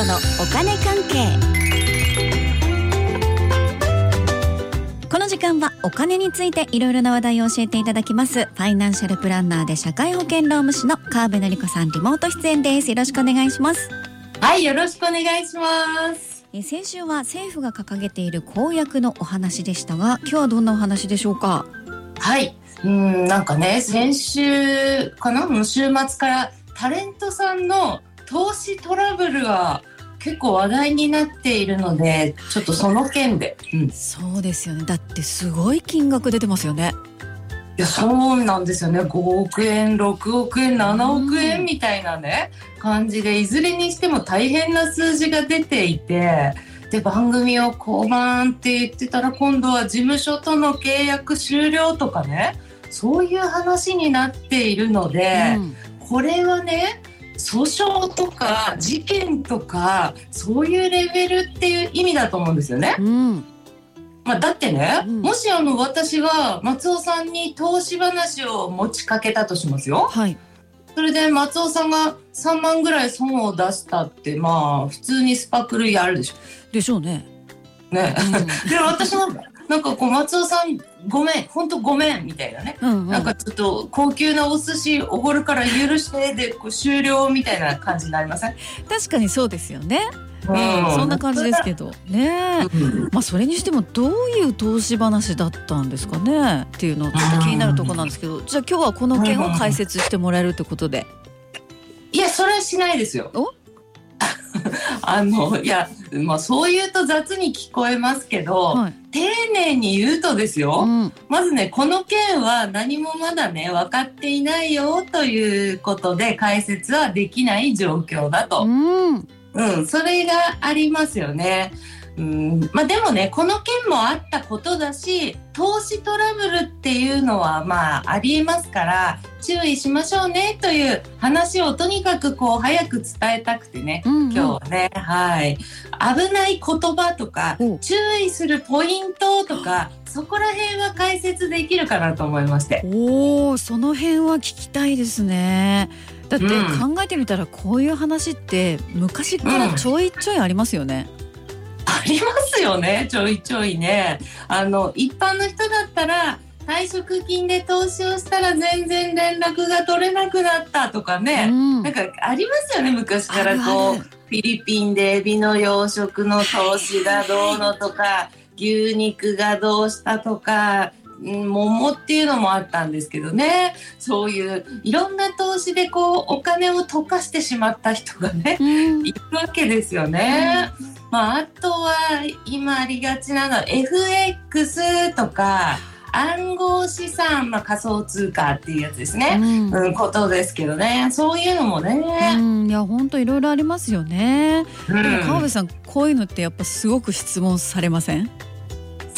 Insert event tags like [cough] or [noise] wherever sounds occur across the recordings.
子のお金関係。この時間はお金についていろいろな話題を教えていただきます。ファイナンシャルプランナーで社会保険労務士の川辺典子さんリモート出演です。よろしくお願いします。はいよろしくお願いします。え先週は政府が掲げている公約のお話でしたが今日はどんなお話でしょうか？はい。うんなんかね先週かな？の週末からタレントさんの投資トラブルが結構話題になっているのでちょっとその件で、うん、そうですよね。だってすごい金額出てますよね。いやそうなんですよね。5億円6億円7億円みたいなね、感じでいずれにしても大変な数字が出ていてで番組を降板って言ってたら今度は事務所との契約終了とかねそういう話になっているので、うん、これはね訴訟とか事件とかそういうレベルっていう意味だと思うんですよね。うんまあ、だってね、うん、もしあの私が松尾さんに投資話を持ちかけたとしますよ。はい、それで松尾さんが3万ぐらい損を出したってまあ普通にスパクルやるでしょ。でしょうね。ね、うん、[laughs] で私がなんかこう松尾さんごめん本当ごめんみたいなね、うんうん、なんかちょっと高級なお寿司おごるから許してでこう終了みたいな感じになりません？確かにそうですよね。うん、そんな感じですけどね、まあそれにしてもどういう投資話だったんですかね？っていうのちょっと気になるところなんですけど、じゃあ今日はこの件を解説してもらえるってことで。いやそれはしないですよ。[laughs] あのいやまあそう言うと雑に聞こえますけど、はい、丁寧に言うとですよ、うん、まずねこの件は何もまだね分かっていないよということで解説はできない状況だと、うん、うん、それがありますよね。うん。まあ、でもねこの件もあったことだし投資トラブルっていうのはまあありえますから注意しましょうねという話をとにかくこう早く伝えたくてね、うんうん、今日はねはい。危ない言葉とか注意するポイントとかそこら辺は解説できるかなと思いまして。おおその辺は聞きたいですね。だって考えてみたらこういう話って昔からちょいちょいありますよね、うんありますよねちょいちょいね。あの一般の人だったら退職金で投資をしたら全然連絡が取れなくなったとかね、うん、なんかありますよね昔からこうフィリピンでエビの養殖の投資がどうのとか牛肉がどうしたとか桃っていうのもあったんですけどね。そういういろんな投資でこうお金を溶かしてしまった人がね、うん、いるわけですよね。うん。まあ、あとは今ありがちなのは FX とか暗号資産、まあ、仮想通貨っていうやつですね、うん、うん、ことですけどね。そういうのもね、うん、いや本当いろいろありますよね、うん、でも川辺さんこういうのってやっぱすごく質問されません？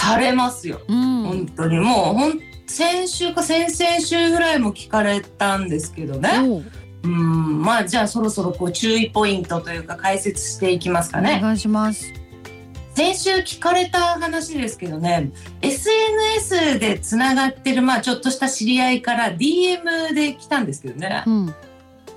されますよ、うん、本当に。もうほん先週か先々週ぐらいも聞かれたんですけどね。う。ん。まあじゃあそろそろこう注意ポイントというか解説していきますかね。お願いします。先週聞かれた話ですけどね SNS でつながってる、まあ、ちょっとした知り合いから DM で来たんですけどね、うん、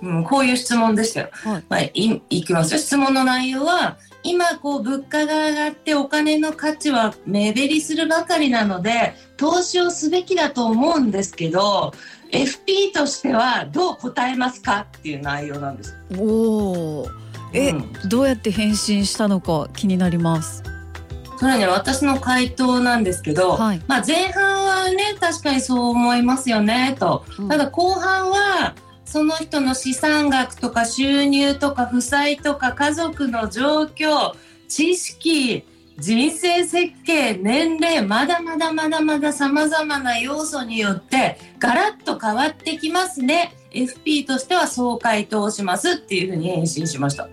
うん、こういう質問でしたよ。はい。まあ、いいきますよ。質問の内容は今こう物価が上がってお金の価値は目減りするばかりなので投資をすべきだと思うんですけど FP としてはどう答えますかっていう内容なんです。おお、え、うん、どうやって返信したのか気になります。それはね私の回答なんですけど、はい、まあ前半はね確かにそう思いますよねと、うん、ただ後半はその人の資産額とか収入とか負債とか家族の状況知識人生設計年齢まだまだまだまださまざまな要素によってガラッと変わってきますね。FP としてはそう回答しますっていうふうに返信しました。わ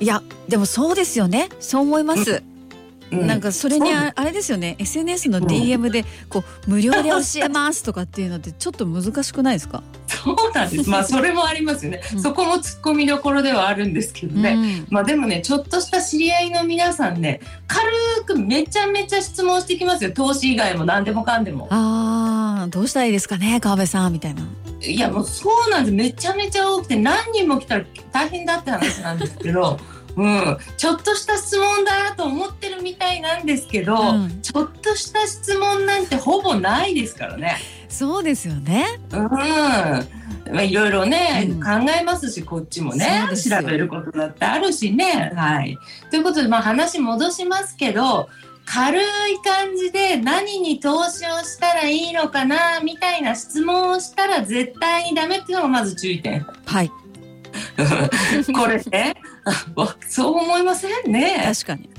いやでもそうですよね。そう思います、うんなんかそれにあれですよね。SNS の DM でこう無料で教えますとかっていうのってちょっと難しくないですか？そうなんです。まあそれもありますよね、うん、そこも突っ込みどころではあるんですけどね、うん、まあでもねちょっとした知り合いの皆さんね軽くめちゃめちゃ質問してきますよ。投資以外も何でもかんでも。あんどうしたらいいですかね川辺さんみたいな。いやもうそうなんです。めちゃめちゃ多くて何人も来たら大変だって話なんですけど。[laughs] うん、ちょっとした質問だと思ってるみたいなんですけど、うん、ちょっとした質問なんてほぼないですからね。そうですよね。うん。まあ、いろいろね、うん、考えますしこっちもね調べることだってあるしね。はい、ということで、まあ、話戻しますけど軽い感じで何に投資をしたらいいのかなみたいな質問をしたら絶対にダメっていうのがまず注意点。はい [laughs] これねそう思いませんね。確かに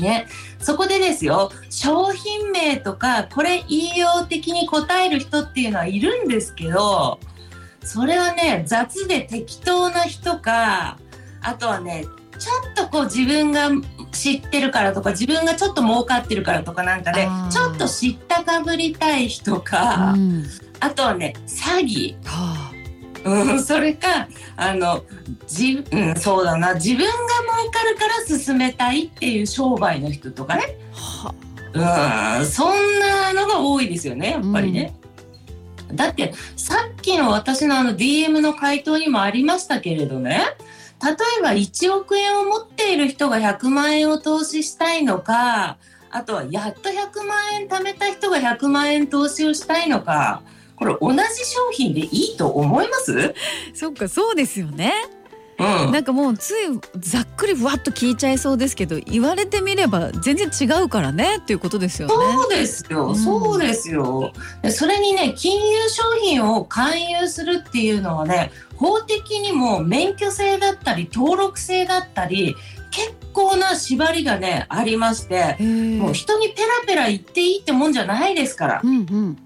ね、そこでですよ商品名とかこれ引用的に答える人っていうのはいるんですけどそれはね雑で適当な人かあとはねちょっとこう自分が知ってるからとか自分がちょっと儲かってるからとかなんかでちょっと知ったかぶりたい人か、うん、あとはね詐欺。はあうん、それかあのじ、うん、そうだな。自分が儲かるから進めたいっていう商売の人とかね、はうん、そんなのが多いですよねやっぱりね。うん、だってさっきの私のあの DM の回答にもありましたけれどね。例えば1億円を持っている人が100万円を投資したいのかあとはやっと100万円貯めた人が100万円投資をしたいのかこれ同じ商品でいいと思います？そっかそうですよね。うん、なんかもうついざっくりふわっと聞いちゃいそうですけど言われてみれば全然違うからねっていうことですよね。そうですよ、うん、そうですよ。それにね金融商品を勧誘するっていうのはね法的にも免許制だったり登録制だったり結構な縛りがねありましてもう人にペラペラ言っていいってもんじゃないですから。うんうん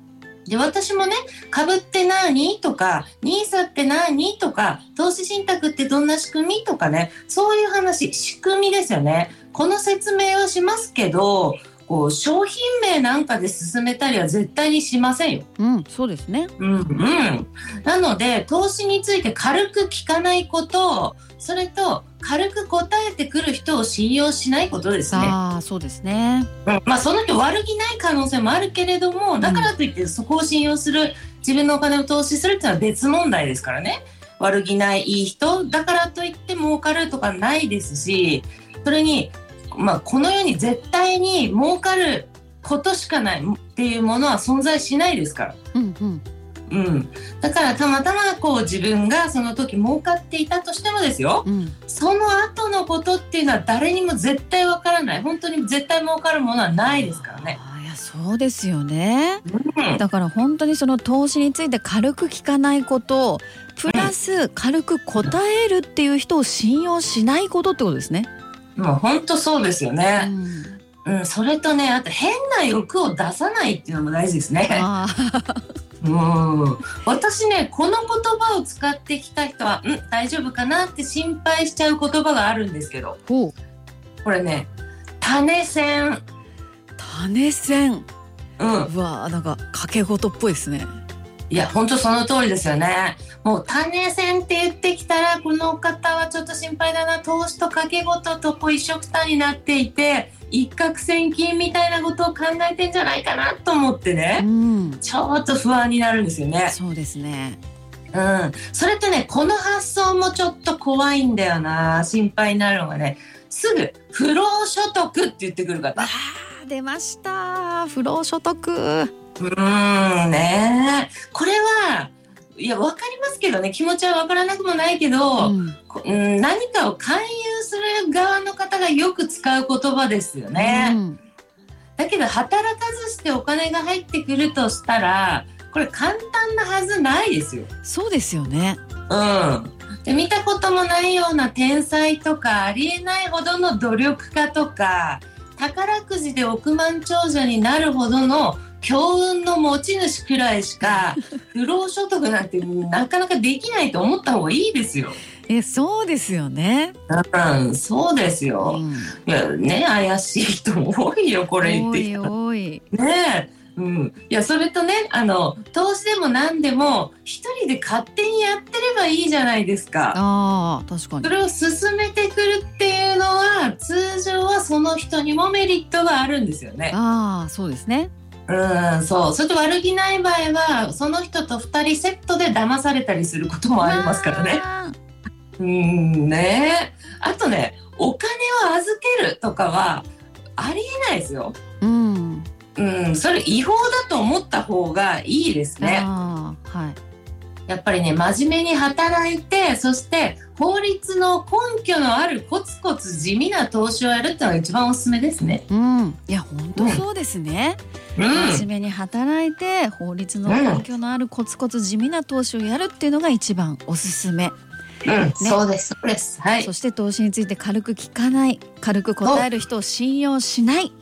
で、私もね、株って何とか、NISA って何とか、投資信託ってどんな仕組みとかね、そういう話、仕組みですよね。この説明はしますけど、こう商品名なんかで進めたりは絶対にしませんよ。うん、そうですね。うん、うん。なので、投資について軽く聞かないこと、それと軽く答えてくる人を信用しないことですね。ああ、そうですね。うん、まあその人悪気ない可能性もあるけれども、だからといってそこを信用する、自分のお金を投資するっていうのは別問題ですからね。悪気ないいい人だからといって儲かるとかないですし、それにまあ、この世に絶対に儲かることしかないっていうものは存在しないですから。うんうんうん、だからたまたまこう自分がその時儲かっていたとしてもですよ、うん、その後のことっていうのは誰にも絶対わからない。本当に絶対儲かるものはないですからね。いやそうですよね、うん、だから本当にその投資について軽く聞かないこと。プラス軽く答えるっていう人を信用しないことってことですね。もう本当そうですよね。うん、うん、それとね、あと変な欲を出さないっていうのも大事ですね。うん、私ねこの言葉を使ってきた人はうん大丈夫かなって心配しちゃう言葉があるんですけど。これね種線種線うん。うわなんか掛け事っぽいですね。いや本当その通りですよね。もう種線って言ってきたらこの方はちょっと心配だな。投資と掛け事とこう一緒くたになっていて一攫千金みたいなことを考えてんじゃないかなと思ってね、うん、ちょっと不安になるんですよね。そうですね。うん、それとねこの発想もちょっと怖いんだよな。心配になるのがねすぐ不労所得って言ってくる方。あ出ました。不労所得。うんね。これはいや分かりますけどね気持ちは分からなくもないけど、うん、何かを勧誘する側の方がよく使う言葉ですよね。うん、だけど働かずしてお金が入ってくるとしたらこれ簡単なはずないですよ。そうですよね。うん。で見たこともないような天才とかありえないほどの努力家とか宝くじで億万長者になるほどの強運の持ち主くらいしか [laughs] 不労所得なんてなかなかできないと思った方がいいですよ。えそうですよね。うん、そうですよ。うん、いやね怪しい人も多いよこれ言って。多いねうん、いやそれとねあの投資でも何でも一人で勝手にやってればいいじゃないですか。あ確かにそれを進めてくるっていうのは通常はその人にもメリットがあるんですよね。あそうですね。ううんそうそれと悪気ない場合はその人と2人セットで騙されたりすることもありますからね。うんねあとねお金を預けるとかはありえないですよ。うん、うん、それ違法だと思った方がいいですね。はい、やっぱりね真面目に働いてそして法律の根拠のあるコツコツ地味な投資をやるっていうのが一番おすすめですね。うん、いや本当そうですね。うん、真面目に働いて法律の根拠のあるコツコツ地味な投資をやるっていうのが一番おすすめ。うん、ね、そうですそうです。はい。そして投資について軽く聞かない、軽く答える人を信用しない。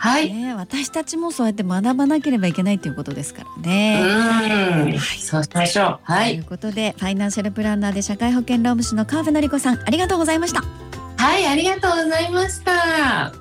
はい、ね、私たちもそうやって学ばなければいけないということですからね。はい、そうしましょう。はい。ということで、ファイナンシャルプランナーで社会保険労務士の川辺典子さん、ありがとうございました。はい、ありがとうございました。